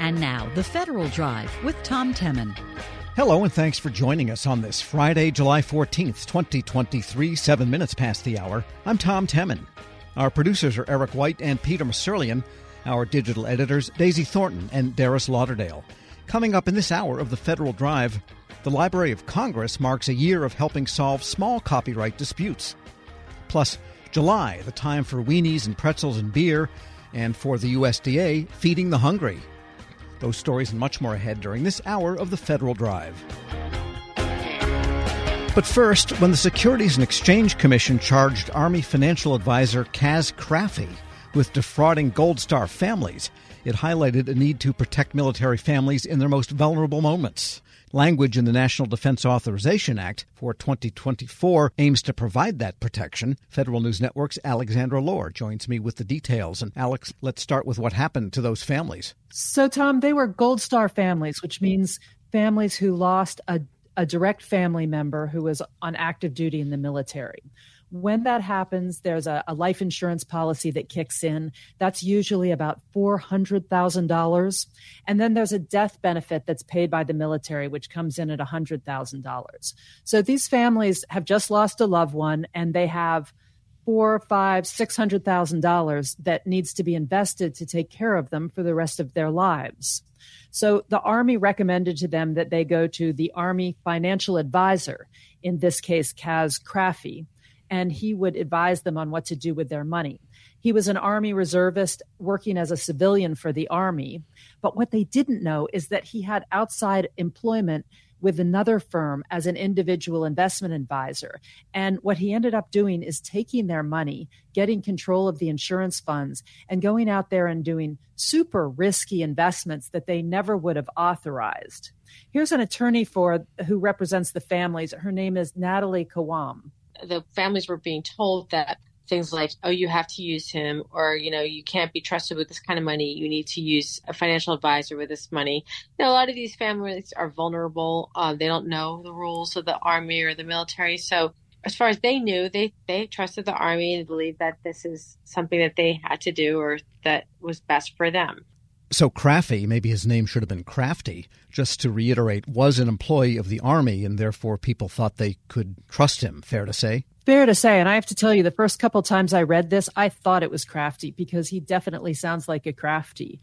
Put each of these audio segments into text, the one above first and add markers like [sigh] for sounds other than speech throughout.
And now, the Federal Drive with Tom Temin. Hello, and thanks for joining us on this Friday, July 14th, 2023, seven minutes past the hour. I'm Tom Temin. Our producers are Eric White and Peter Musurlian. Our digital editors, Daisy Thornton and Darius Lauderdale. Coming up in this hour of the Federal Drive, the Library of Congress marks a year of helping solve small copyright disputes. Plus, July, the time for weenies and pretzels and beer, and for the USDA, feeding the hungry. Those stories and much more ahead during this hour of the Federal Drive. But first, when the Securities and Exchange Commission charged Army financial advisor Caz Craffy with defrauding Gold Star families, it highlighted a need to protect military families in their most vulnerable moments. Language in the National Defense Authorization Act for 2024 aims to provide that protection. Federal News Network's Alexandra Lohr joins me with the details. And Alex, let's start with what happened to those families. So, Tom, they were Gold Star families, which means families who lost a, a direct family member who was on active duty in the military. When that happens, there's a, a life insurance policy that kicks in. That's usually about $400,000. And then there's a death benefit that's paid by the military, which comes in at $100,000. So these families have just lost a loved one and they have four, five, six hundred thousand dollars that needs to be invested to take care of them for the rest of their lives. So the Army recommended to them that they go to the Army financial advisor, in this case, Caz Craffy, and he would advise them on what to do with their money. He was an Army reservist working as a civilian for the Army. But what they didn't know is that he had outside employment with another firm as an individual investment advisor. And what he ended up doing is taking their money, getting control of the insurance funds, and going out there and doing super risky investments that they never would have authorized. Here's an attorney for who represents the families. Her name is Natalie Khawam the families were being told that things like, oh, you have to use him, or, you know, you can't be trusted with this kind of money. You need to use a financial advisor with this money. You know, a lot of these families are vulnerable. Uh, they don't know the rules of the army or the military. So, as far as they knew, they, they trusted the army and believed that this is something that they had to do or that was best for them. So Craffy, maybe his name should have been Crafty, just to reiterate, was an employee of the Army, and therefore people thought they could trust him. Fair to say? Fair to say. And I have to tell you, the first couple times I read this, I thought it was Crafty because he definitely sounds like a crafty.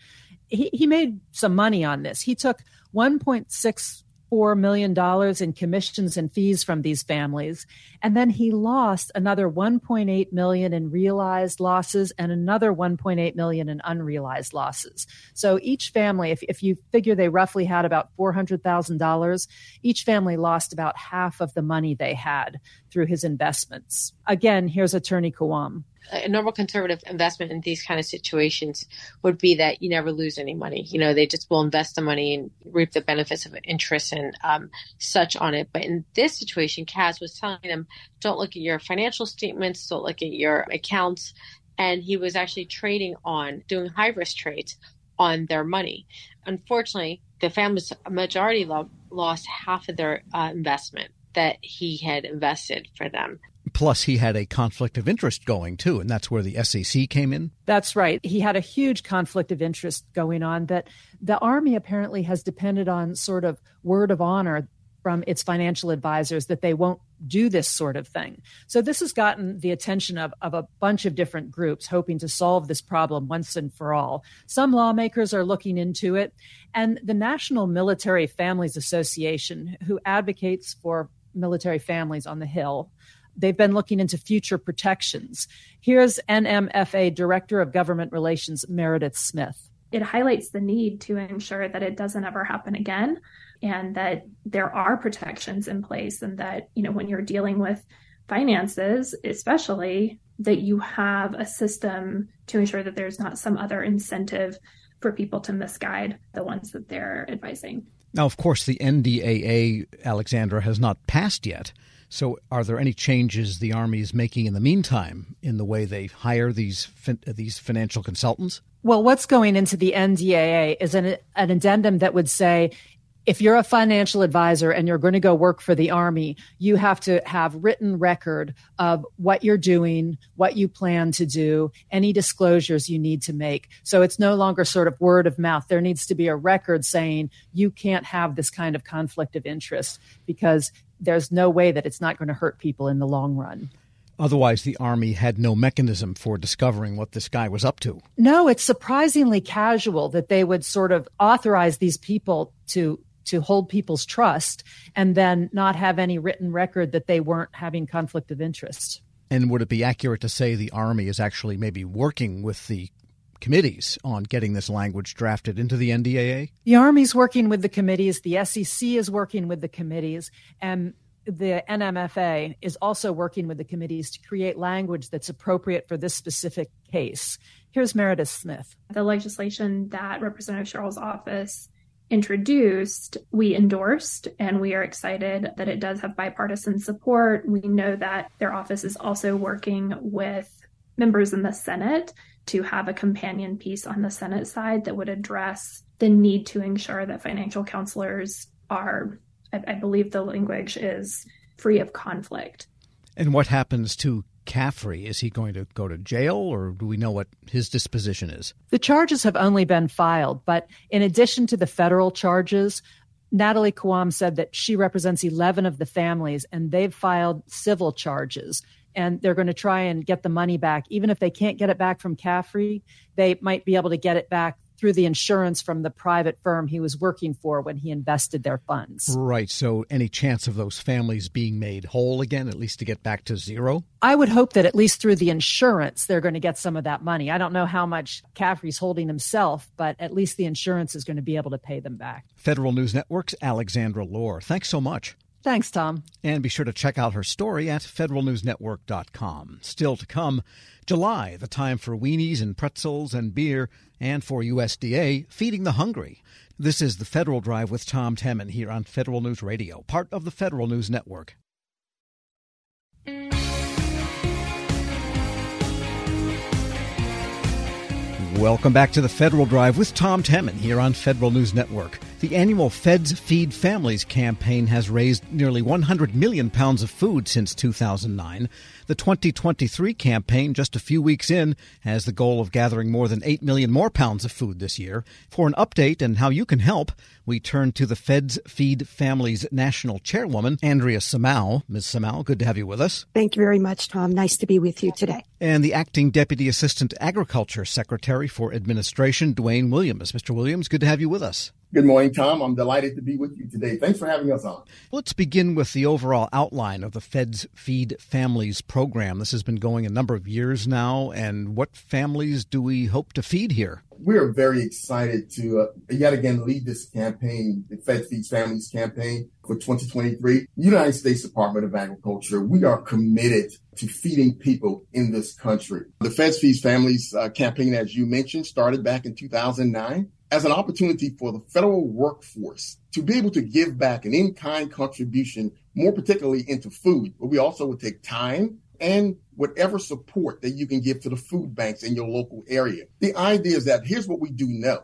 He, he made some money on this. He took 1.6 four million dollars in commissions and fees from these families. And then he lost another 1.8 million in realized losses and another 1.8 million in unrealized losses. So each family if, if you figure they roughly had about $400000 each family lost about half of the money they had through his investments. Again here's attorney Khawam a normal conservative investment in these kind of situations would be that you never lose any money. You know, they just will invest the money and reap the benefits of interest and um, such on it. But in this situation, Kaz was telling them, don't look at your financial statements, don't look at your accounts. And he was actually trading on, doing high risk trades on their money. Unfortunately, the family's majority lo- lost half of their uh, investment that he had invested for them. Plus, he had a conflict of interest going too, and that's where the SEC came in. That's right. He had a huge conflict of interest going on that the Army apparently has depended on sort of word of honor from its financial advisors that they won't do this sort of thing. So this has gotten the attention of, of a bunch of different groups hoping to solve this problem once and for all. Some lawmakers are looking into it, and the National Military Families Association, who advocates for military families on the Hill, they've been looking into future protections. Here's NMFA Director of Government Relations, Meredith Smith. It highlights the need to ensure that it doesn't ever happen again and that there are protections in place and that, you know, when you're dealing with finances, especially, that you have a system to ensure that there's not some other incentive for people to misguide the ones that they're advising. Now, of course, the NDAA, Alexandra, has not passed yet. So, are there any changes the Army is making in the meantime in the way they hire these fin- these financial consultants? Well, what's going into the NDAA is an, an addendum that would say if you're a financial advisor and you're going to go work for the army, you have to have written record of what you're doing, what you plan to do, any disclosures you need to make. So it's no longer sort of word of mouth. There needs to be a record saying you can't have this kind of conflict of interest because there's no way that it's not going to hurt people in the long run. Otherwise, the Army had no mechanism for discovering what this guy was up to. No, it's surprisingly casual that they would sort of authorize these people to to hold people's trust and then not have any written record that they weren't having conflict of interest. And would it be accurate to say the Army is actually maybe working with the committees on getting this language drafted into the NDAA? The Army's working with the committees, the SEC is working with the committees, and the NMFA is also working with the committees to create language that's appropriate for this specific case. Here's Meredith Smith. The legislation that Representative Sherrill's office introduced, we endorsed, and we are excited that it does have bipartisan support. We know that their office is also working with members in the Senate to have a companion piece on the Senate side that would address the need to ensure that financial counselors are, I, I believe the language is free of conflict. And what happens to Caffrey? Is he going to go to jail or do we know what his disposition is? The charges have only been filed, but in addition to the federal charges, Natalie Khawam said that she represents 11 of the families and they've filed civil charges and they're going to try and get the money back. Even if they can't get it back from Caffrey, they might be able to get it back through the insurance from the private firm he was working for when he invested their funds. Right. So, any chance of those families being made whole again, at least to get back to zero? I would hope that at least through the insurance, they're going to get some of that money. I don't know how much Caffrey's holding himself, but at least the insurance is going to be able to pay them back. Federal News Network's Alexandra Lohr. Thanks so much. Thanks, Tom. And be sure to check out her story at federalnewsnetwork.com. Still to come, July, the time for weenies and pretzels and beer, and for USDA, feeding the hungry. This is the Federal Drive with Tom Temin here on Federal News Radio, part of the Federal News Network. Welcome back to the Federal Drive with Tom Temin here on Federal News Network. The annual Feds Feed Families campaign has raised nearly 100 million pounds of food since 2009. The 2023 campaign, just a few weeks in, has the goal of gathering more than 8 million more pounds of food this year. For an update and how you can help, we turn to the Feds Feed Families National Chairwoman, Andrea Samau. Ms. Samau, good to have you with us. Thank you very much, Tom. Nice to be with you today. And the Acting Deputy Assistant Agriculture Secretary for Administration, Dwayne Williams. Mr. Williams, good to have you with us. Good morning, Tom. I'm delighted to be with you today. Thanks for having us on. Let's begin with the overall outline of the Fed's Feed Families program. This has been going a number of years now, and what families do we hope to feed here? We are very excited to uh, yet again lead this campaign, the Fed Feeds Families campaign for 2023. United States Department of Agriculture, we are committed to feeding people in this country. The Fed Feeds Families uh, campaign, as you mentioned, started back in 2009 as an opportunity for the federal workforce to be able to give back an in-kind contribution, more particularly into food, but we also would take time and whatever support that you can give to the food banks in your local area. The idea is that here's what we do know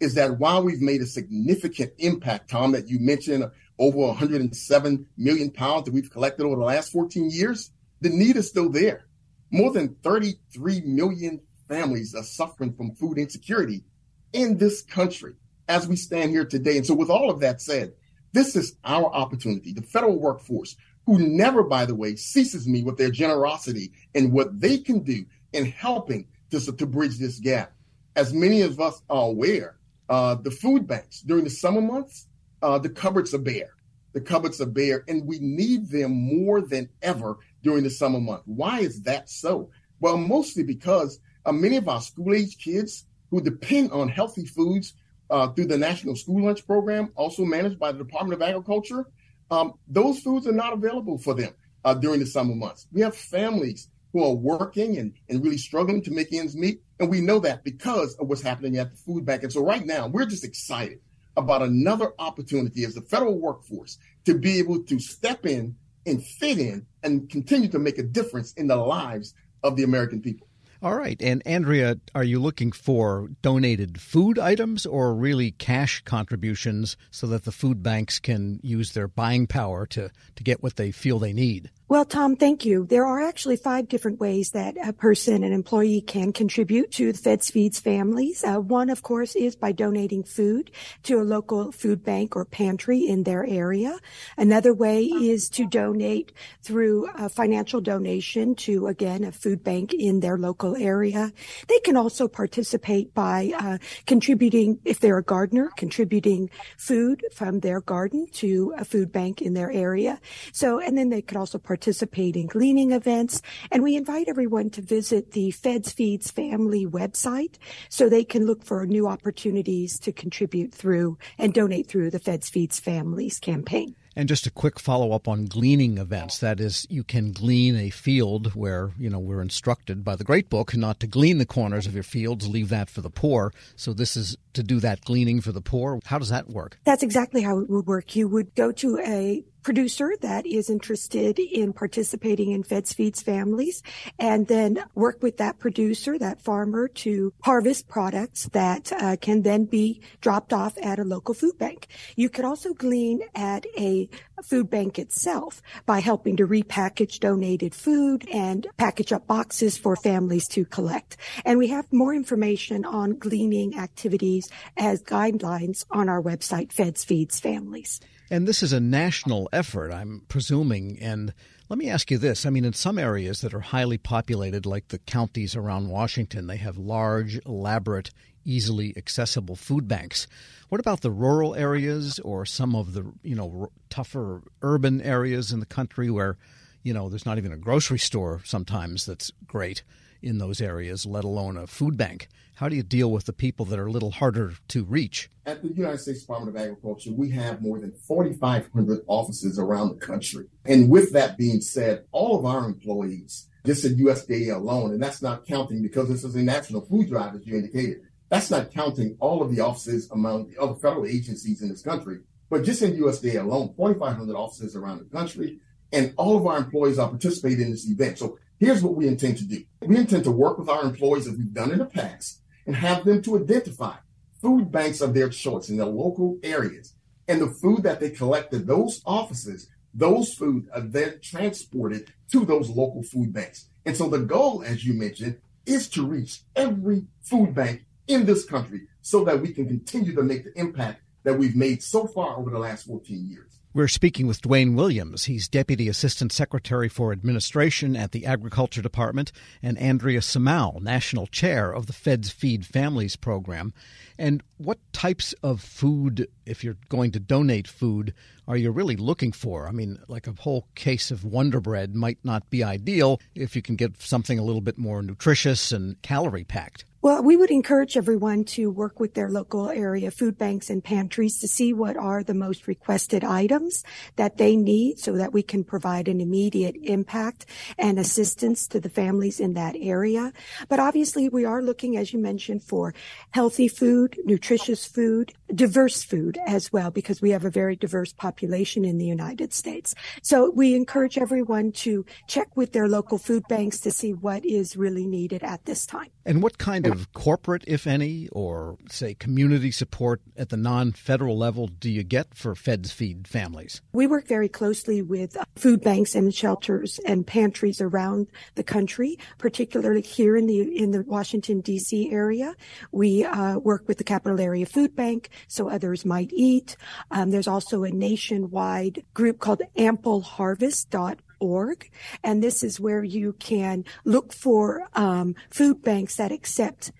is that while we've made a significant impact, Tom, that you mentioned over 107 million pounds that we've collected over the last 14 years, the need is still there. More than 33 million families are suffering from food insecurity in this country as we stand here today. And so, with all of that said, this is our opportunity, the federal workforce, who never, by the way, ceases me with their generosity and what they can do in helping to, to bridge this gap. As many of us are aware, uh, the food banks during the summer months, uh, the cupboards are bare. The cupboards are bare, and we need them more than ever during the summer month. Why is that so? Well, mostly because uh, many of our school age kids who depend on healthy foods uh, through the National School Lunch Program, also managed by the Department of Agriculture, um, those foods are not available for them uh, during the summer months. We have families who are working and, and really struggling to make ends meet. And we know that because of what's happening at the food bank. And so right now, we're just excited about another opportunity as the federal workforce to be able to step in and fit in and continue to make a difference in the lives of the American people. All right. And Andrea, are you looking for donated food items or really cash contributions so that the food banks can use their buying power to, to get what they feel they need? Well, Tom, thank you. There are actually five different ways that a person, an employee can contribute to the Feds Feeds families. Uh, one, of course, is by donating food to a local food bank or pantry in their area. Another way is to donate through a financial donation to, again, a food bank in their local area. They can also participate by uh, contributing, if they're a gardener, contributing food from their garden to a food bank in their area. So, and then they could also participate in gleaning events. And we invite everyone to visit the Feds Feeds Family website so they can look for new opportunities to contribute through and donate through the Feds Feeds Families campaign. And just a quick follow up on gleaning events. That is, you can glean a field where, you know, we're instructed by the great book not to glean the corners of your fields, leave that for the poor. So this is to do that gleaning for the poor. How does that work? That's exactly how it would work. You would go to a producer that is interested in participating in Feds Feeds families and then work with that producer, that farmer to harvest products that uh, can then be dropped off at a local food bank. You could also glean at a food bank itself by helping to repackage donated food and package up boxes for families to collect. And we have more information on gleaning activities as guidelines on our website, Feds Feeds Families. And this is a national effort, I'm presuming. And let me ask you this I mean, in some areas that are highly populated, like the counties around Washington, they have large, elaborate, easily accessible food banks. What about the rural areas or some of the, you know, tougher urban areas in the country where, you know, there's not even a grocery store sometimes that's great? In those areas, let alone a food bank. How do you deal with the people that are a little harder to reach? At the United States Department of Agriculture, we have more than 4,500 offices around the country. And with that being said, all of our employees, just at USDA alone, and that's not counting because this is a national food drive, as you indicated, that's not counting all of the offices among the other federal agencies in this country. But just in USDA alone, 4,500 offices around the country, and all of our employees are participating in this event. So Here's what we intend to do. We intend to work with our employees as we've done in the past and have them to identify food banks of their choice in their local areas. And the food that they collect at those offices, those food uh, are then transported to those local food banks. And so the goal, as you mentioned, is to reach every food bank in this country so that we can continue to make the impact that we've made so far over the last 14 years. We're speaking with Dwayne Williams. He's Deputy Assistant Secretary for Administration at the Agriculture Department, and Andrea Samal, National Chair of the Feds Feed Families Program. And what types of food, if you're going to donate food, are you really looking for? I mean, like a whole case of Wonder Bread might not be ideal if you can get something a little bit more nutritious and calorie packed. Well, we would encourage everyone to work with their local area food banks and pantries to see what are the most requested items that they need so that we can provide an immediate impact and assistance to the families in that area. But obviously we are looking, as you mentioned, for healthy food, nutritious food, diverse food as well, because we have a very diverse population in the United States. So we encourage everyone to check with their local food banks to see what is really needed at this time. And what kind of of corporate, if any, or say community support at the non federal level do you get for Feds Feed families? We work very closely with food banks and shelters and pantries around the country, particularly here in the in the Washington D.C. area. We uh, work with the Capital Area Food Bank, so others might eat. Um, there's also a nationwide group called AmpleHarvest.org org. And this is where you can look for um, food banks that accept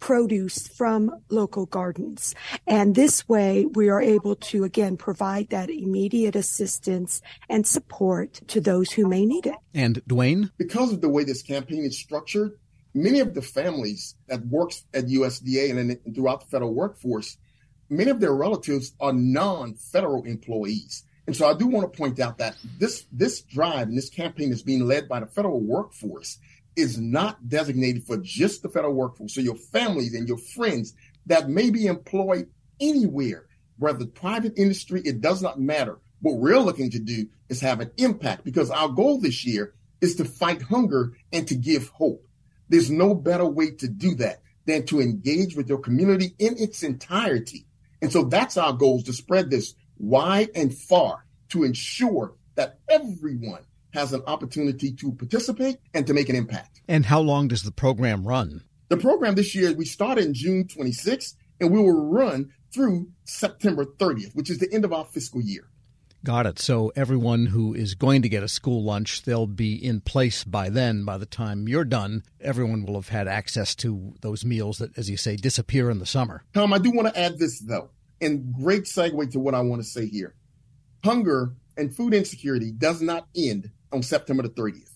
produce from local gardens. And this way we are able to again provide that immediate assistance and support to those who may need it. And Dwayne? Because of the way this campaign is structured, many of the families that works at USDA and throughout the federal workforce, many of their relatives are non-federal employees. And so I do want to point out that this this drive and this campaign is being led by the federal workforce is not designated for just the federal workforce. So your families and your friends that may be employed anywhere, whether private industry, it does not matter. What we're looking to do is have an impact because our goal this year is to fight hunger and to give hope. There's no better way to do that than to engage with your community in its entirety. And so that's our goal is to spread this wide and far to ensure that everyone has an opportunity to participate and to make an impact. And how long does the program run? The program this year, we started in June 26th and we will run through September 30th, which is the end of our fiscal year. Got it. So everyone who is going to get a school lunch, they'll be in place by then. By the time you're done, everyone will have had access to those meals that, as you say, disappear in the summer. Tom, I do want to add this, though, and great segue to what I want to say here. Hunger and food insecurity does not end on September the 30th.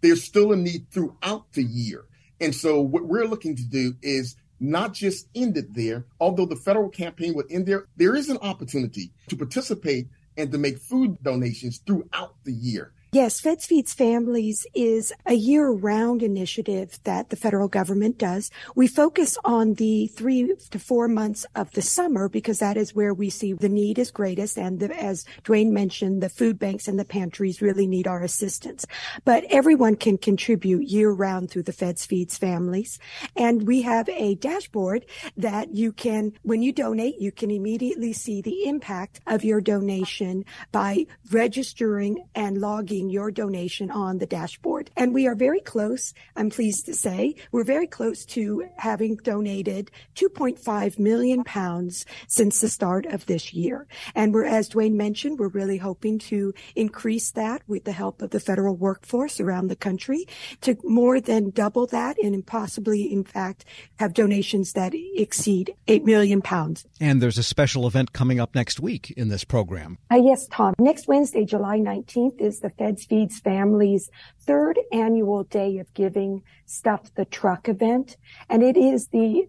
There's still a need throughout the year. And so what we're looking to do is not just end it there, although the federal campaign will end there, there is an opportunity to participate and to make food donations throughout the year. Yes, Feds Feeds Families is a year round initiative that the federal government does. We focus on the three to four months of the summer because that is where we see the need is greatest. And the, as Dwayne mentioned, the food banks and the pantries really need our assistance. But everyone can contribute year round through the Feds Feeds Families. And we have a dashboard that you can, when you donate, you can immediately see the impact of your donation by registering and logging your donation on the dashboard. And we are very close, I'm pleased to say, we're very close to having donated 2.5 million pounds since the start of this year. And we're, as Dwayne mentioned, we're really hoping to increase that with the help of the federal workforce around the country to more than double that and possibly, in fact, have donations that exceed 8 million pounds. And there's a special event coming up next week in this program. Uh, yes, Tom. Next Wednesday, July 19th, is the Feds Feeds Families third annual Day of Giving Stuff the Truck event. And it is the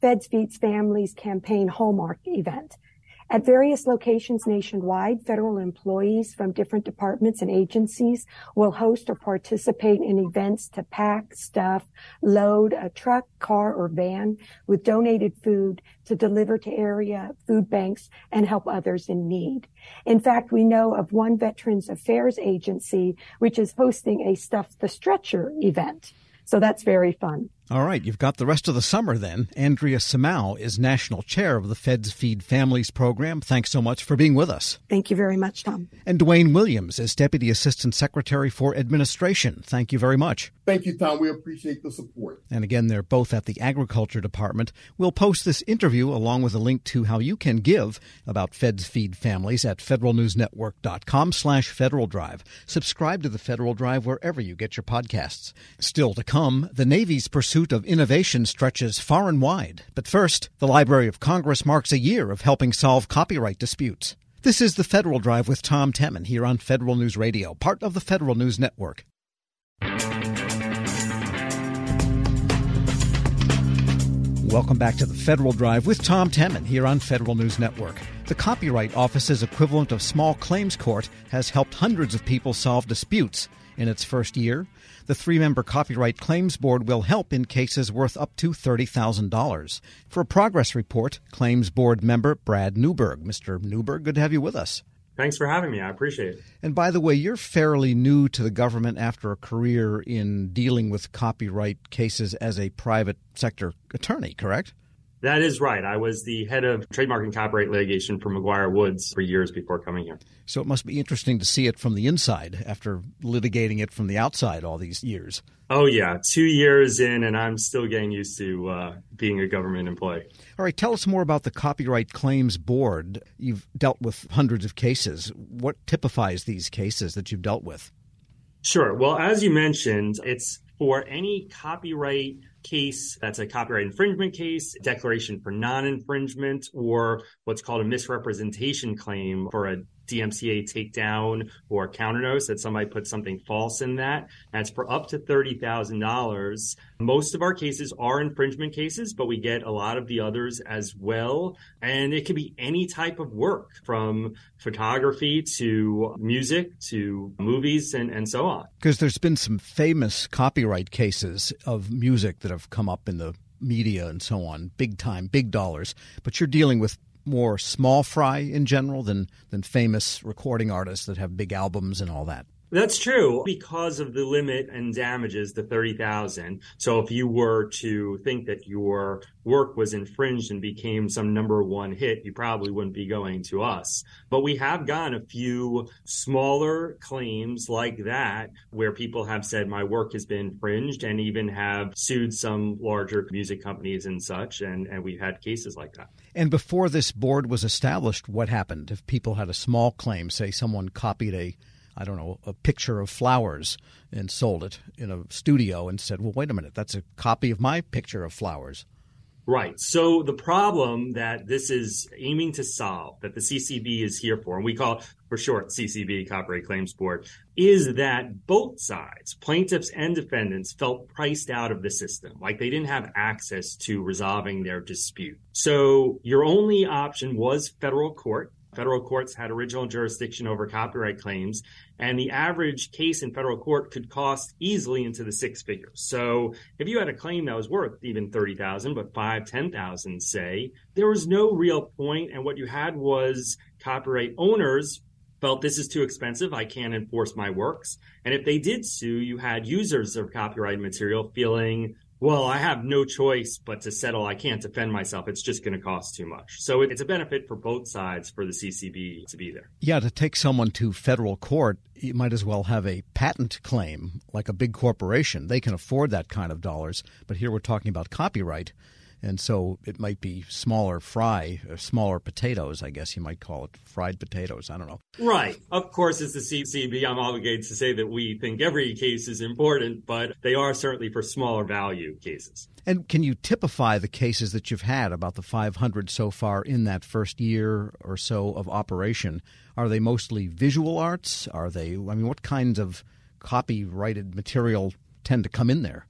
Feds Feeds Families campaign hallmark event. At various locations nationwide, federal employees from different departments and agencies will host or participate in events to pack, stuff, load a truck, car, or van with donated food to deliver to area food banks and help others in need. In fact, we know of one Veterans Affairs agency which is hosting a Stuff the Stretcher event. So that's very fun. All right, you've got the rest of the summer then. Andrea Simao is national chair of the Feds Feed Families program. Thanks so much for being with us. Thank you very much, Tom. And Dwayne Williams is deputy assistant secretary for administration. Thank you very much. Thank you, Tom. We appreciate the support. And again, they're both at the agriculture department. We'll post this interview along with a link to how you can give about Feds Feed Families at federalnewsnetwork.com slash Federal Drive. Subscribe to the Federal Drive wherever you get your podcasts. Still to come, the Navy's pursuit pursuit of innovation stretches far and wide. But first, the Library of Congress marks a year of helping solve copyright disputes. This is the Federal Drive with Tom Temin here on Federal News Radio, part of the Federal News Network. Welcome back to the Federal Drive with Tom Temin here on Federal News Network. The Copyright Office's equivalent of small claims court has helped hundreds of people solve disputes in its first year. The three member Copyright Claims Board will help in cases worth up to $30,000. For a progress report, Claims Board member Brad Newberg. Mr. Newberg, good to have you with us. Thanks for having me. I appreciate it. And by the way, you're fairly new to the government after a career in dealing with copyright cases as a private sector attorney, correct? That is right. I was the head of trademark and copyright litigation for McGuireWoods for years before coming here. So it must be interesting to see it from the inside after litigating it from the outside all these years. Oh, yeah. Two years in, and I'm still getting used to uh, being a government employee. All right. Tell us more about the Copyright Claims Board. You've dealt with hundreds of cases. What typifies these cases that you've dealt with? Sure. Well, as you mentioned, it's for any copyright case that's a copyright infringement case, declaration for non infringement, or what's called a misrepresentation claim for a DMCA takedown or counter notice that somebody put something false in that. That's for up to $30,000. Most of our cases are infringement cases, but we get a lot of the others as well. And it can be any type of work from photography to music to movies and, and so on. Because there's been some famous copyright cases of music that have come up in the media and so on, big time, big dollars. But you're dealing with more small fry in general than than famous recording artists that have big albums and all that. That's true because of the limit and damages to 30,000. So if you were to think that your work was infringed and became some number one hit, you probably wouldn't be going to us. But we have gotten a few smaller claims like that where people have said my work has been infringed and even have sued some larger music companies and such. And, and we've had cases like that. And before this board was established, what happened if people had a small claim, say someone copied a I don't know, a picture of flowers and sold it in a studio and said, well, wait a minute, that's a copy of my picture of flowers. Right. So the problem that this is aiming to solve, that the CCB is here for, and we call for short CCB, Copyright Claims Board, is that both sides, plaintiffs and defendants, felt priced out of the system, like they didn't have access to resolving their dispute. So your only option was federal court. Federal courts had original jurisdiction over copyright claims, and the average case in federal court could cost easily into the six figures. So if you had a claim that was worth even 30,000, but five, 10,000, say, there was no real point, and what you had was copyright owners felt this is too expensive. I can't enforce my works. And if they did sue, you had users of copyright material feeling well, I have no choice but to settle. I can't defend myself. It's just going to cost too much. So it's a benefit for both sides for the CCB to be there. Yeah, to take someone to federal court, you might as well have a patent claim like a big corporation. They can afford that kind of dollars. But here we're talking about copyright and so it might be smaller fry, uh, smaller potatoes, I guess you might call it, fried potatoes. I don't know. Right. Of course, as the CCB, I'm obligated to say that we think every case is important, but they are certainly for smaller value cases. And can you typify the cases that you've had about the 500 so far in that first year or so of operation? Are they mostly visual arts? Are they, I mean, what kinds of copyrighted material tend to come in there?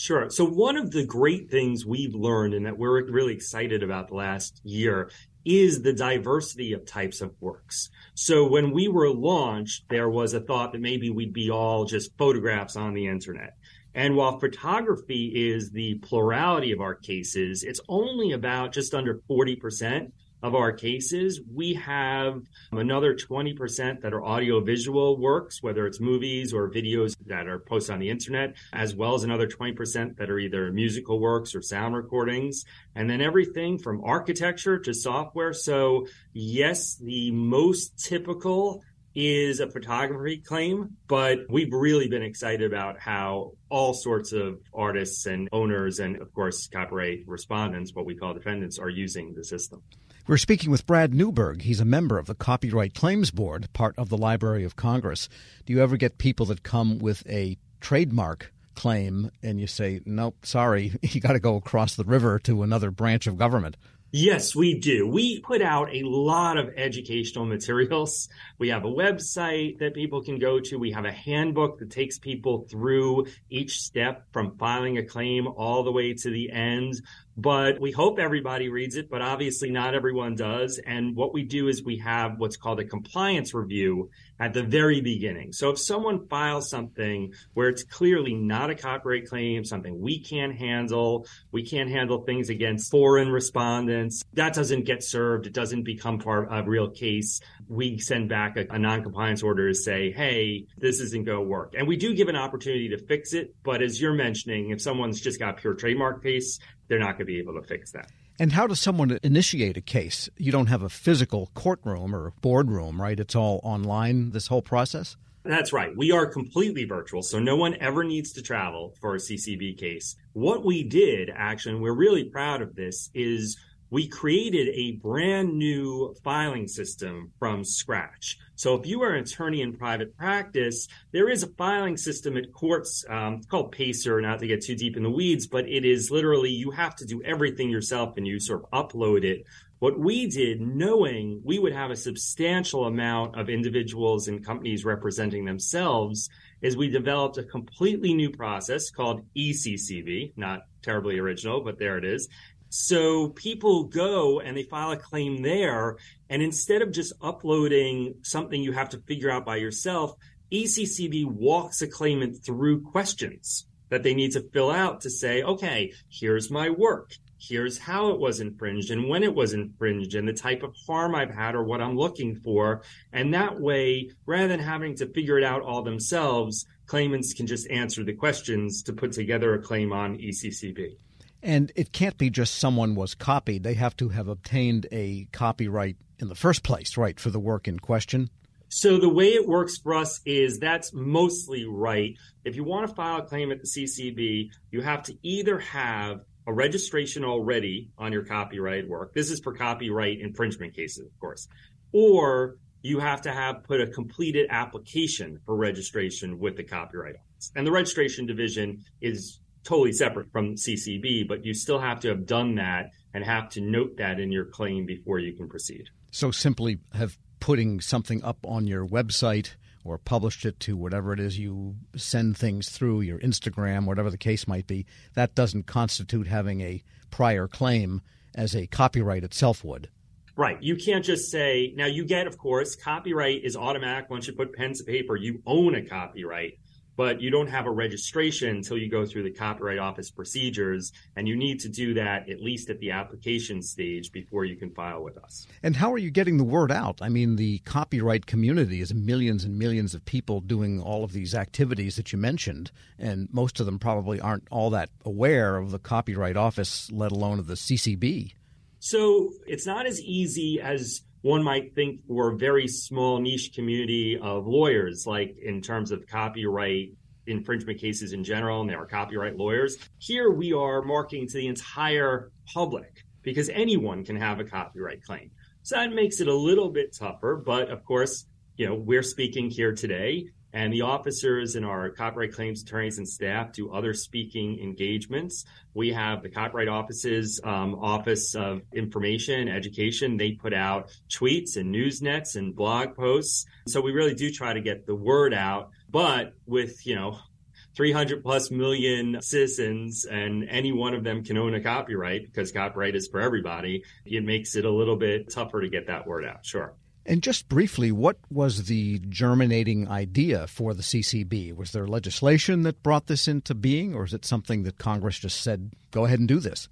Sure. So one of the great things we've learned and that we're really excited about the last year is the diversity of types of works. So when we were launched, there was a thought that maybe we'd be all just photographs on the internet. And while photography is the plurality of our cases, it's only about just under 40% of our cases, we have another 20% that are audiovisual works, whether it's movies or videos that are posted on the internet, as well as another 20% that are either musical works or sound recordings. And then everything from architecture to software. So yes, the most typical is a photography claim, but we've really been excited about how all sorts of artists and owners and of course copyright respondents, what we call defendants, are using the system. We're speaking with Brad Newberg. He's a member of the Copyright Claims Board, part of the Library of Congress. Do you ever get people that come with a trademark claim and you say, nope, sorry, [laughs] you got to go across the river to another branch of government? Yes, we do. We put out a lot of educational [laughs] materials. We have a website that people can go to. We have a handbook that takes people through each step from filing a claim all the way to the end but we hope everybody reads it, but obviously not everyone does. And what we do is we have what's called a compliance review at the very beginning. So if someone files something where it's clearly not a copyright claim, something we can't handle, we can't handle things against foreign respondents, that doesn't get served. It doesn't become part of a real case. We send back a, a non-compliance order to say, hey, this isn't going to work. And we do give an opportunity to fix it. But as you're mentioning, if someone's just got pure trademark case, they're not going to be able to fix that. And how does someone initiate a case? You don't have a physical courtroom or boardroom, right? It's all online, this whole process? That's right. We are completely virtual, so no one ever needs to travel for a CCB case. What we did, actually, and we're really proud of this, is we created a brand new filing system from scratch. So if you are an attorney in private practice, there is a filing system at courts um, called Pacer, not to get too deep in the weeds, but it is literally you have to do everything yourself and you sort of upload it. What we did, knowing we would have a substantial amount of individuals and companies representing themselves, is we developed a completely new process called ECCB, not terribly original, but there it is. So people go and they file a claim there. And instead of just uploading something you have to figure out by yourself, ECCB walks a claimant through questions that they need to fill out to say, okay, here's my work. here's how it was infringed and when it was infringed and the type of harm I've had or what I'm looking for. And that way, rather than having to figure it out all themselves, claimants can just answer the questions to put together a claim on ECCB. And it can't be just someone was copied. They have to have obtained a copyright in the first place, right, for the work in question. So the way it works for us is that's mostly right. If you want to file a claim at the CCB, you have to either have a registration already on your copyright work. This is for copyright infringement cases, of course. Or you have to have put a completed application for registration with the Copyright Office. And the registration division is totally separate from CCB, but you still have to have done that and have to note that in your claim before you can proceed. So simply have putting something up on your website or published it to whatever it is you send things through, your Instagram, whatever the case might be, that doesn't constitute having a prior claim as a copyright itself would. Right. You can't just say, now you get, of course, copyright is automatic once you put pen to paper. You own a copyright but you don't have a registration until you go through the Copyright Office procedures. And you need to do that at least at the application stage before you can file with us. And how are you getting the word out? I mean, the copyright community is millions and millions of people doing all of these activities that you mentioned, and most of them probably aren't all that aware of the Copyright Office, let alone of the CCB. So it's not as easy as one might think we're a very small niche community of lawyers, like in terms of copyright infringement cases in general, and there are copyright lawyers. Here we are marketing to the entire public because anyone can have a copyright claim. So that makes it a little bit tougher, but of course, you know, we're speaking here today and the officers and our copyright claims attorneys and staff do other speaking engagements. We have the Copyright Office's um, Office of Information and Education. They put out tweets and news nets and blog posts. So we really do try to get the word out. But with, you know, 300 plus million citizens and any one of them can own a copyright because copyright is for everybody, it makes it a little bit tougher to get that word out. Sure. And just briefly, what was the germinating idea for the CCB? Was there legislation that brought this into being, or is it something that Congress just said, go ahead and do this?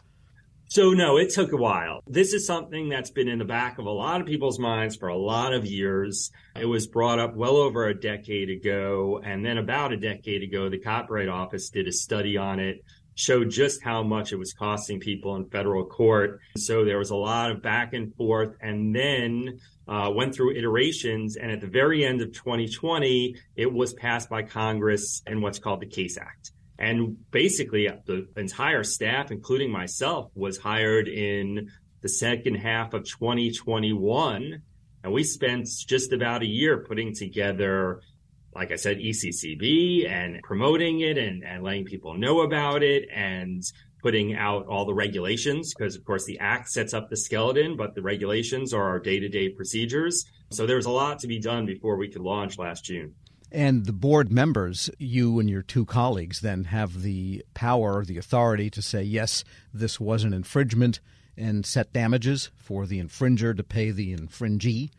So, no, it took a while. This is something that's been in the back of a lot of people's minds for a lot of years. It was brought up well over a decade ago. And then about a decade ago, the Copyright Office did a study on it showed just how much it was costing people in federal court. So there was a lot of back and forth. And then Uh, went through iterations, and at the very end of 2020, it was passed by Congress in what's called the CASE Act. And basically, the entire staff, including myself, was hired in the second half of 2021. And we spent just about a year putting together, like I said, ECCB and promoting it and, and letting people know about it and putting out all the regulations because of course the act sets up the skeleton but the regulations are our day-to-day procedures so there's a lot to be done before we could launch last june and the board members, you and your two colleagues, then have the power, the authority to say, yes, this was an infringement and set damages for the infringer to pay the infringee.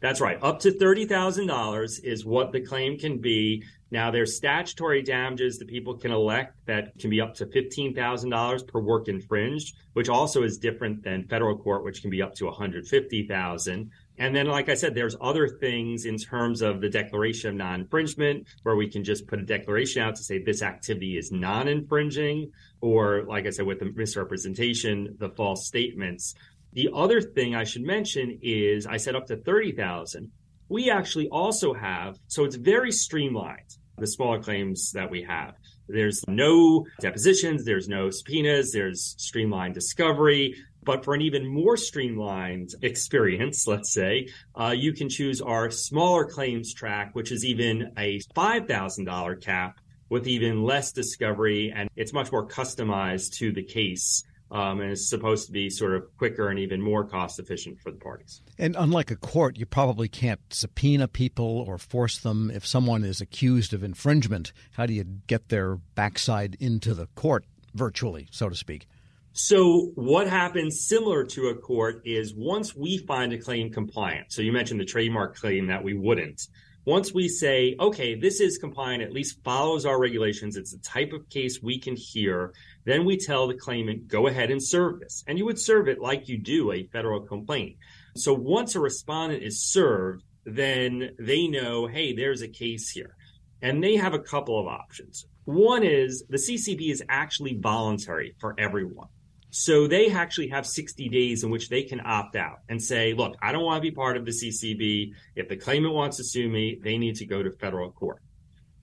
That's right. Up to $30,000 is what the claim can be. Now, there's statutory damages that people can elect that can be up to $15,000 per work infringed, which also is different than federal court, which can be up to $150,000. And then, like I said, there's other things in terms of the declaration of non-infringement where we can just put a declaration out to say this activity is non-infringing, or like I said, with the misrepresentation, the false statements. The other thing I should mention is I said up to 30,000. We actually also have, so it's very streamlined, the smaller claims that we have. There's no depositions, there's no subpoenas, there's streamlined discovery. But for an even more streamlined experience, let's say, uh, you can choose our smaller claims track, which is even a $5,000 cap with even less discovery, and it's much more customized to the case um, and it's supposed to be sort of quicker and even more cost efficient for the parties. And unlike a court, you probably can't subpoena people or force them. If someone is accused of infringement, how do you get their backside into the court virtually, so to speak? So, what happens similar to a court is once we find a claim compliant, so you mentioned the trademark claim that we wouldn't. Once we say, okay, this is compliant, at least follows our regulations, it's the type of case we can hear, then we tell the claimant, go ahead and serve this. And you would serve it like you do a federal complaint. So once a respondent is served, then they know, hey, there's a case here. And they have a couple of options. One is the CCB is actually voluntary for everyone. So they actually have 60 days in which they can opt out and say, look, I don't want to be part of the CCB. If the claimant wants to sue me, they need to go to federal court.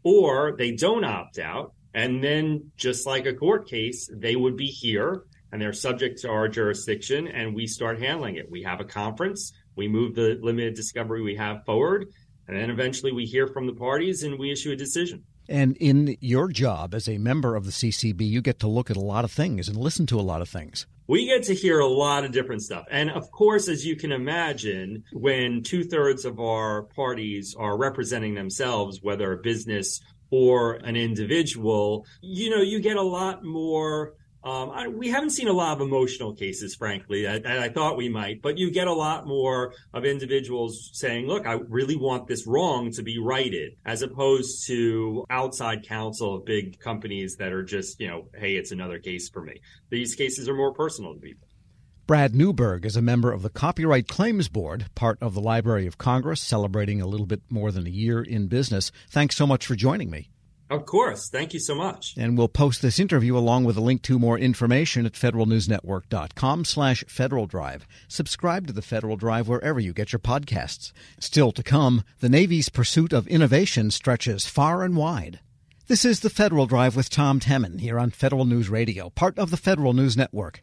Or they don't opt out. And then, just like a court case, they would be here and they're subject to our jurisdiction and we start handling it. We have a conference, we move the limited discovery we have forward, and then eventually we hear from the parties and we issue a decision. And in your job as a member of the CCB, you get to look at a lot of things and listen to a lot of things. We get to hear a lot of different stuff. And of course, as you can imagine, when two thirds of our parties are representing themselves, whether a business or an individual, you know, you get a lot more um, I, we haven't seen a lot of emotional cases, frankly, I, thought we might, but you get a lot more of individuals saying, look, I really want this wrong to be righted, as opposed to outside counsel of big companies that are just, you know, hey, it's another case for me. These cases are more personal to people. Brad Newberg is a member of the Copyright Claims Board, part of the Library of Congress, celebrating a little bit more than a year in business. Thanks so much for joining me. Of course. Thank you so much. And we'll post this interview along with a link to more information at federalnewsnetwork.com slash Federal Drive. Subscribe to the Federal Drive wherever you get your podcasts. Still to come, the Navy's pursuit of innovation stretches far and wide. This is the Federal Drive with Tom Temin here on Federal News Radio, part of the Federal News Network.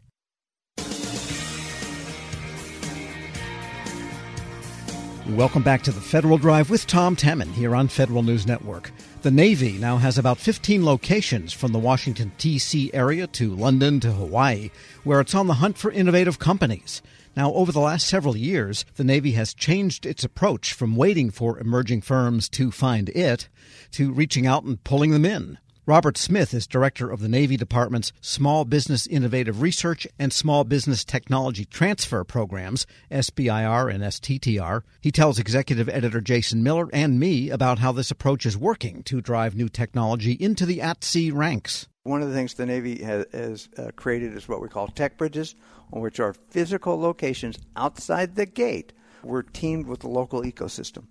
Welcome back to the Federal Drive with Tom Temin here on Federal News Network. The Navy now has about 15 locations from the Washington, D.C. area to London to Hawaii, where it's on the hunt for innovative companies. Now, over the last several years, the Navy has changed its approach from waiting for emerging firms to find it to reaching out and pulling them in. Robert Smith is director of the Navy Department's Small Business Innovative Research and Small Business Technology Transfer programs, SBIR and STTR. He tells executive editor Jason Miller and me about how this approach is working to drive new technology into the at sea ranks. One of the things the Navy has, has uh, created is what we call tech bridges, which are physical locations outside the gate. We're teamed with the local ecosystem.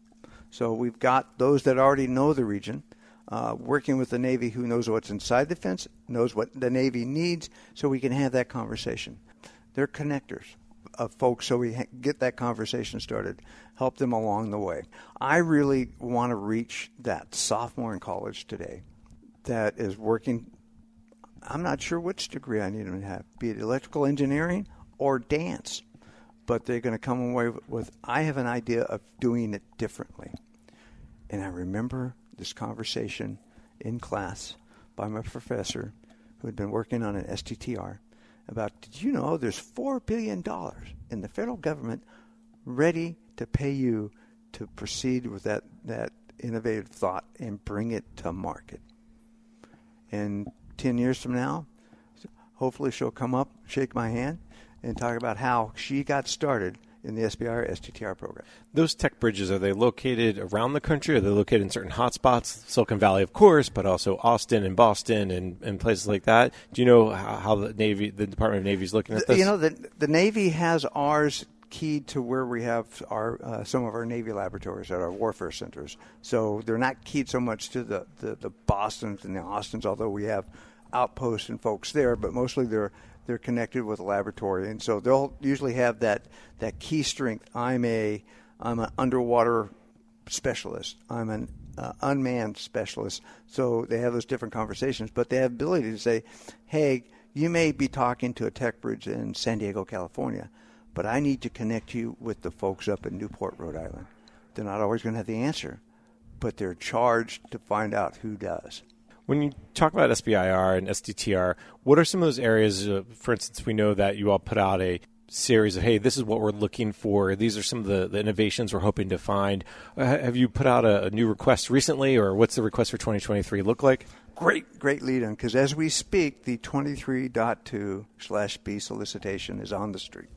So we've got those that already know the region uh, working with the Navy who knows what's inside the fence, knows what the Navy needs, so we can have that conversation. They're connectors of folks, so we ha- get that conversation started, help them along the way. I really want to reach that sophomore in college today that is working. I'm not sure which degree I need them to have, be it electrical engineering or dance, but they're going to come away with, with I have an idea of doing it differently. And I remember this conversation in class by my professor who had been working on an STTR about did you know there's four billion dollars in the federal government ready to pay you to proceed with that, that innovative thought and bring it to market. And ten years from now, hopefully she'll come up, shake my hand, and talk about how she got started in the SBIR STTR program. Those tech bridges are they located around the country? Are they located in certain hotspots? Silicon Valley, of course, but also Austin and Boston and, and places like that. Do you know how, how the Navy, the Department of Navy, is looking at this? You know, the the Navy has ours keyed to where we have our uh, some of our Navy laboratories at our warfare centers. So they're not keyed so much to the, the, the Boston's and the Austins, although we have outposts and folks there, but mostly they're they're connected with a laboratory, and so they'll usually have that that key strength. I'm a I'm an underwater specialist. I'm an uh, unmanned specialist. So they have those different conversations, but they have ability to say, "Hey, you may be talking to a tech bridge in San Diego, California, but I need to connect you with the folks up in Newport, Rhode Island." They're not always going to have the answer, but they're charged to find out who does. When you talk about SBIR and STTR, what are some of those areas? Uh, for instance, we know that you all put out a series of hey this is what we're looking for. These are some of the, the innovations we're hoping to find. Uh, have you put out a, a, new request recently or what's the request for 2023 look like? Great great lead in because as we speak the 23.2 slash b solicitation is on the street.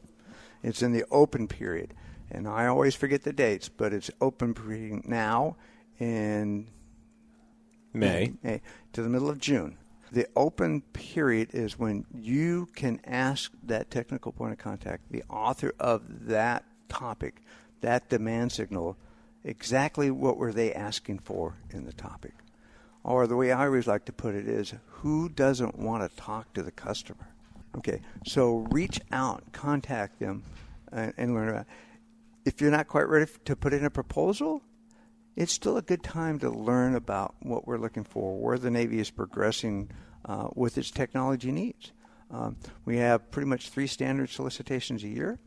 It's in the open period and i always forget the dates but it's open period now and May. May to the middle of June. The open period is when you can ask that technical point of contact, the author of that topic, that demand signal, exactly what were they asking for in the topic. Or the way I always like to put it is, who doesn't want to talk to the customer? Okay, so reach out, contact them, and, and learn about. It. If you're not quite ready to put in a proposal, it's still a good time to learn about what we're looking for, where the Navy is progressing uh, with its technology needs. Um, we have pretty much three standard solicitations a year,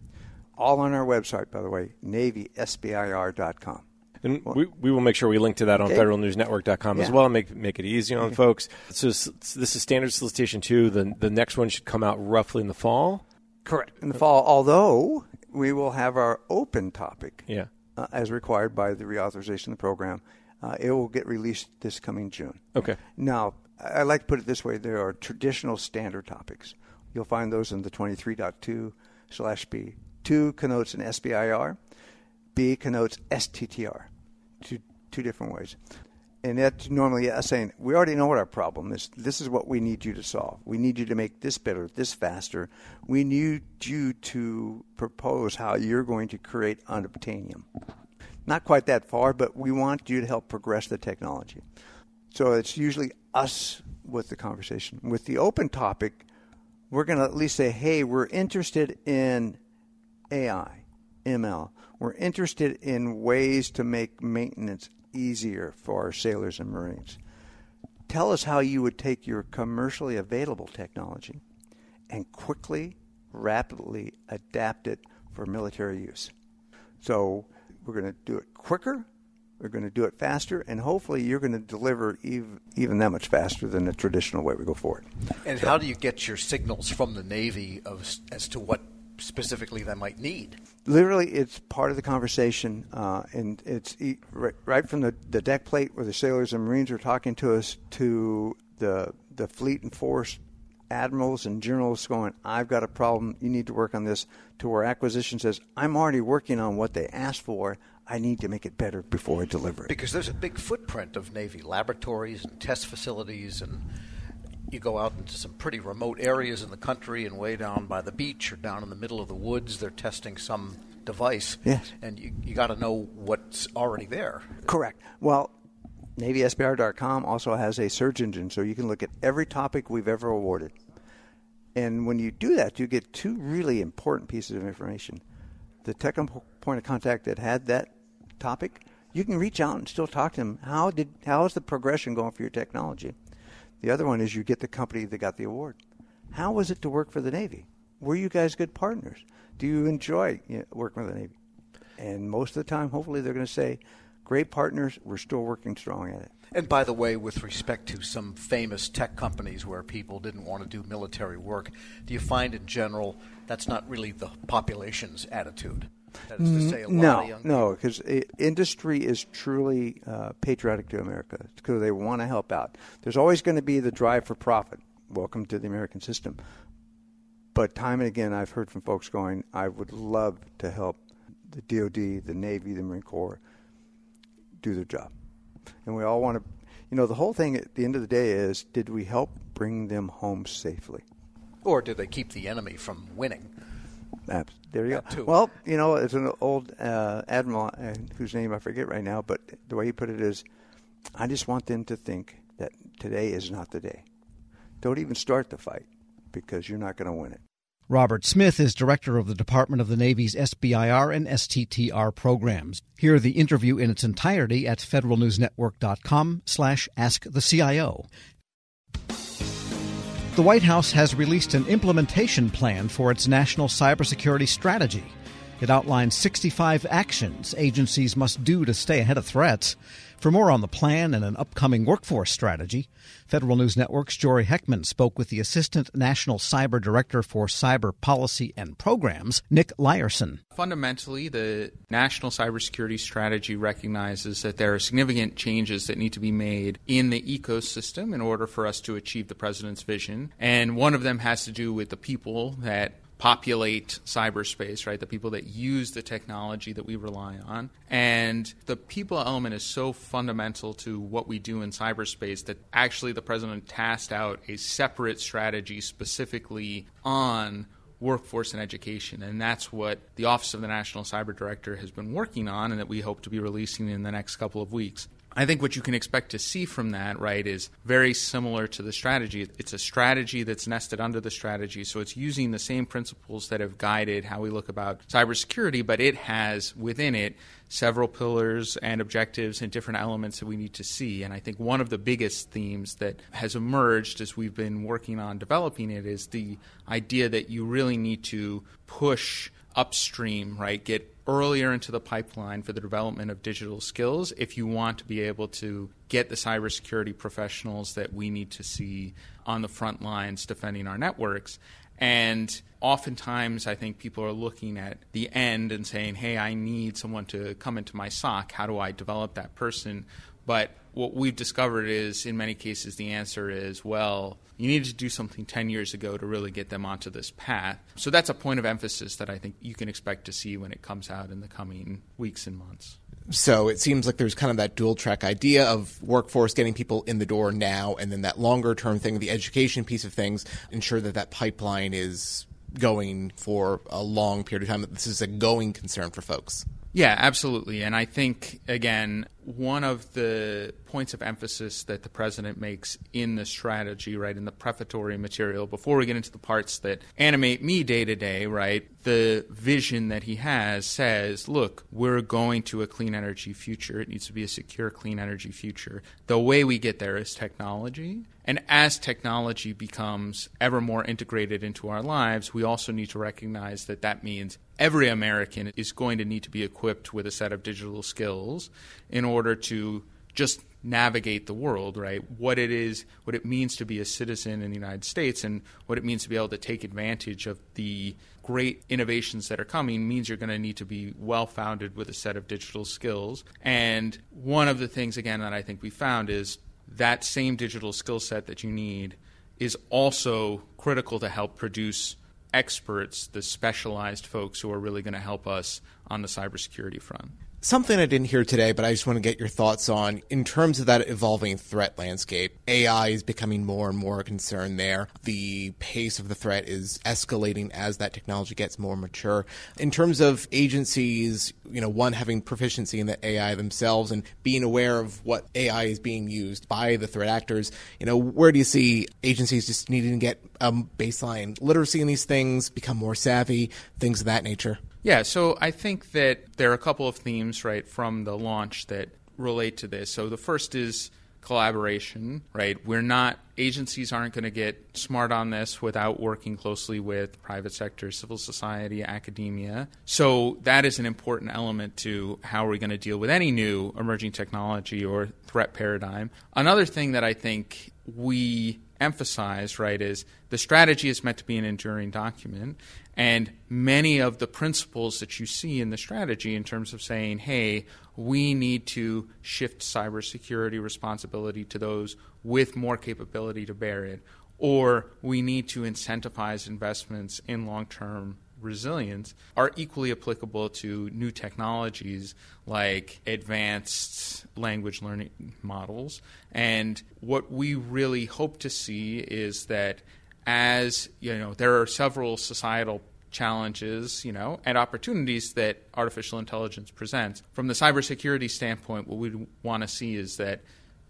all on our website, by the way, NavySBIR.com. And we, we will make sure we link to that on okay. federalnewsnetwork.com yeah. as well and make, make it easy on okay. folks. So this is standard solicitation two. The, the next one should come out roughly in the fall? Correct. In the fall, although we will have our open topic. Yeah uh, as required by the reauthorization of the program. Uh, it will get released this coming June. Okay. Now, I like to put it this way: there are traditional standard topics. You'll find those in the 23.2 slash B. Two connotes an SBIR. B connotes STTR. Two two different ways and that's normally us saying, we already know what our problem is. This is what we need you to solve. We need you to make this better, this faster. We need you to propose how you're going to create unobtainium. Not quite that far, but we want you to help progress the technology. So it's usually us with the conversation. With the open topic, we're going to at least say, hey, we're interested in AI, ML. We're interested in ways to make maintenance easier for our sailors and Marines. Tell us how you would take your commercially available technology and quickly, rapidly adapt it for military use. So we're going to do it quicker, we're going to do it faster, and hopefully you're going to deliver even, even that much faster than the traditional way we go forward. And so, how do you get your signals from the Navy of, as to what specifically they might need? Literally, it's part of the conversation, uh, and it's right, right from the, the deck plate where the sailors and Marines are talking to us to the the fleet and force admirals and generals going, I've got a problem, you need to work on this, to where acquisition says, I'm already working on what they asked for, I need to make it better before I deliver it. Because there's a big footprint of Navy laboratories and test facilities and you go out into some pretty remote areas in the country and way down by the beach or down in the middle of the woods, they're testing some device. Yes. And you, you got to know what's already there. Correct. Well, NavySBIR.com also has a search engine, so you can look at every topic we've ever awarded. And when you do that, you get two really important pieces of information. The technical point of contact that had that topic, you can reach out and still talk to them. How did how is the progression going for your technology? The other one is you get the company that got the award. How was it to work for the Navy? Were you guys good partners? Do you enjoy you know, working with the Navy? And most of the time, hopefully, they're going to say, great partners, we're still working strong at it. And by the way, with respect to some famous tech companies where people didn't want to do military work, do you find in general that's not really the population's attitude? No, no, because industry is truly uh, patriotic to America because they want to help out. There's always going to be the drive for profit. Welcome to the American system. But time and again, I've heard from folks going, I would love to help the DoD, the Navy, the Marine Corps do their job. And we all want to, you know, the whole thing at the end of the day is did we help bring them home safely? Or did they keep the enemy from winning? There you go. Well, you know, it's an old uh, admiral uh, whose name I forget right now, but the way he put it is, I just want them to think that today is not the day. Don't even start the fight because you're not going to win it. Robert Smith is director of the Department of the Navy's SBIR and STTR programs. Hear the interview in its entirety at federalnewsnetwork.com slash ask the White House has released an implementation plan for its national cybersecurity strategy. It outlines 65 actions agencies must do to stay ahead of threats. For more on the plan and an upcoming workforce strategy, Federal News Network's Jory Heckman spoke with the Assistant National Cyber Director for Cyber Policy and Programs, Nick Leiserson. Fundamentally, the National Cybersecurity Strategy recognizes that there are significant changes that need to be made in the ecosystem in order for us to achieve the President's vision. And one of them has to do with the people that populate cyberspace, right? The people that use the technology that we rely on. And the people element is so fundamental to what we do in cyberspace that actually the president tasked out a separate strategy specifically on workforce and education. And that's what the Office of the National Cyber Director has been working on and that we hope to be releasing in the next couple of weeks. I think what you can expect to see from that, right, is very similar to the strategy. It's a strategy that's nested under the strategy, so it's using the same principles that have guided how we look about cybersecurity, but it has within it several pillars and objectives and different elements that we need to see. And I think one of the biggest themes that has emerged as we've been working on developing it is the idea that you really need to push upstream, right? Get earlier into the pipeline for the development of digital skills if you want to be able to get the cybersecurity professionals that we need to see on the front lines defending our networks. And oftentimes, I think people are looking at the end and saying, hey, I need someone to come into my SOC. How do I develop that person? But what we've discovered is, in many cases, the answer is, well, you needed to do something 10 years ago to really get them onto this path. So that's a point of emphasis that I think you can expect to see when it comes out in the coming weeks and months. So it seems like there's kind of that dual track idea of workforce getting people in the door now, and then that longer term thing, the education piece of things, ensure that that pipeline is going for a long period of time. That this is a going concern for folks. Yeah, absolutely. And I think, again, one of the points of emphasis that the president makes in the strategy, right, in the prefatory material, before we get into the parts that animate me day to day, right, the vision that he has says, look, we're going to a clean energy future. It needs to be a secure, clean energy future. The way we get there is technology. And as technology becomes ever more integrated into our lives, we also need to recognize that that means every American is going to need to be equipped with a set of digital skills in order to just navigate the world, right? What it is, what it means to be a citizen in the United States, and what it means to be able to take advantage of the great innovations that are coming means you're going to need to be well founded with a set of digital skills. And one of the things, again, that I think we found is that same digital skill set that you need is also critical to help produce experts, the specialized folks who are really going to help us on the cybersecurity front. Something I didn't hear today, but I just want to get your thoughts on in terms of that evolving threat landscape. AI is becoming more and more a concern there. The pace of the threat is escalating as that technology gets more mature. In terms of agencies, you know, one having proficiency in the AI themselves and being aware of what AI is being used by the threat actors, you know, where do you see agencies just needing to get a baseline literacy in these things, become more savvy, things of that nature? Yeah, so I think that there are a couple of themes, right, from the launch that relate to this. So the first is collaboration, right? We're not, agencies aren't going to get smart on this without working closely with private sector, civil society, academia. So that is an important element to how are we're going to deal with any new emerging technology or threat paradigm. Another thing that I think we emphasize, right, is the strategy is meant to be an enduring document. And many of the principles that you see in the strategy, in terms of saying, hey, we need to shift cybersecurity responsibility to those with more capability to bear it, or we need to incentivize investments in long term resilience are equally applicable to new technologies like advanced language learning models. And what we really hope to see is that as you know, there are several societal challenges, you know, and opportunities that artificial intelligence presents. From the cybersecurity standpoint, what we want to see is that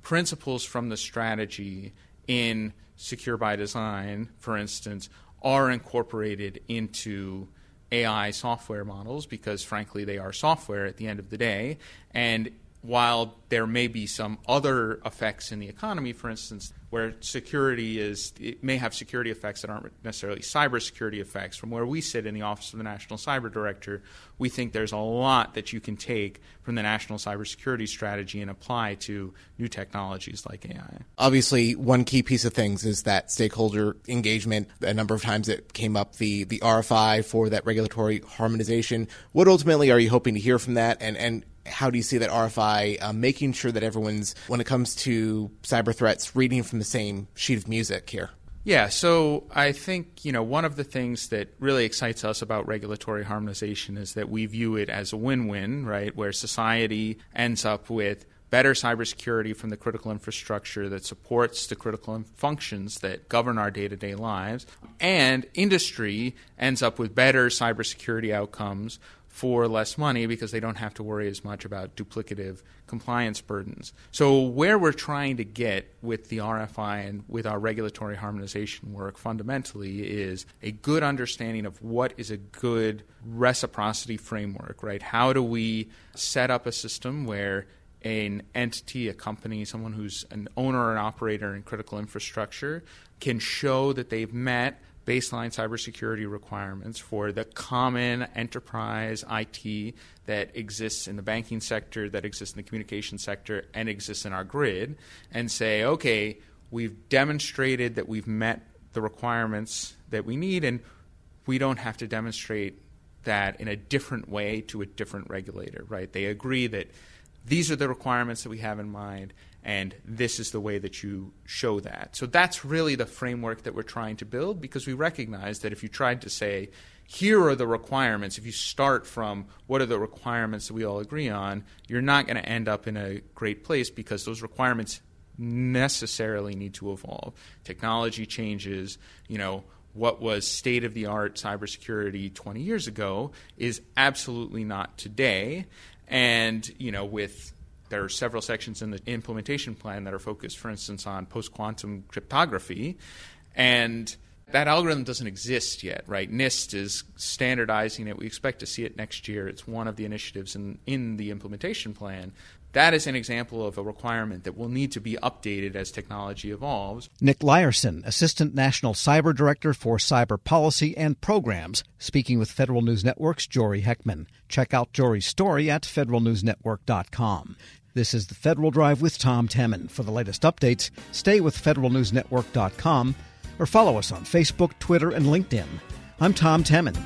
principles from the strategy in secure by design, for instance, are incorporated into AI software models because, frankly, they are software at the end of the day. And while there may be some other effects in the economy, for instance, where security is, it may have security effects that aren't necessarily cybersecurity effects. From where we sit in the Office of the National Cyber Director, we think there's a lot that you can take from the national cybersecurity strategy and apply to new technologies like AI. Obviously, one key piece of things is that stakeholder engagement. A number of times it came up the, the RFI for that regulatory harmonization. What ultimately are you hoping to hear from that? And, and how do you see that RFI uh, making sure that everyone's, when it comes to cyber threats, reading from the same sheet of music here? Yeah, so I think, you know, one of the things that really excites us about regulatory harmonization is that we view it as a win win, right? Where society ends up with better cybersecurity from the critical infrastructure that supports the critical functions that govern our day to day lives, and industry ends up with better cybersecurity outcomes for less money because they don't have to worry as much about duplicative compliance burdens. So, where we're trying to get with the RFI and with our regulatory harmonization work fundamentally is a good understanding of what is a good reciprocity framework, right? How do we set up a system where an entity, a company, someone who's an owner or an operator in critical infrastructure can show that they've met baseline cybersecurity requirements for the common enterprise IT that exists in the banking sector, that exists in the communication sector, and exists in our grid, and say, okay, we've demonstrated that we've met the requirements that we need, and we don't have to demonstrate that in a different way to a different regulator, right? They agree that these are the requirements that we have in mind, and this is the way that you show that. So that's really the framework that we're trying to build because we recognize that if you tried to say, here are the requirements, if you start from what are the requirements that we all agree on, you're not going to end up in a great place because those requirements necessarily need to evolve. Technology changes, you know, what was state of the art cybersecurity 20 years ago is absolutely not today. And, you know, with there are several sections in the implementation plan that are focused, for instance, on post quantum cryptography. And that algorithm doesn't exist yet, right? NIST is standardizing it. We expect to see it next year. It's one of the initiatives in, in the implementation plan. That is an example of a requirement that will need to be updated as technology evolves. Nick Leiserson, Assistant National Cyber Director for Cyber Policy and Programs, speaking with Federal News Network's Jory Heckman. Check out Jory's story at federalnewsnetwork.com. This is the Federal Drive with Tom Temin. For the latest updates, stay with federalnewsnetwork.com or follow us on Facebook, Twitter, and LinkedIn. I'm Tom Temin.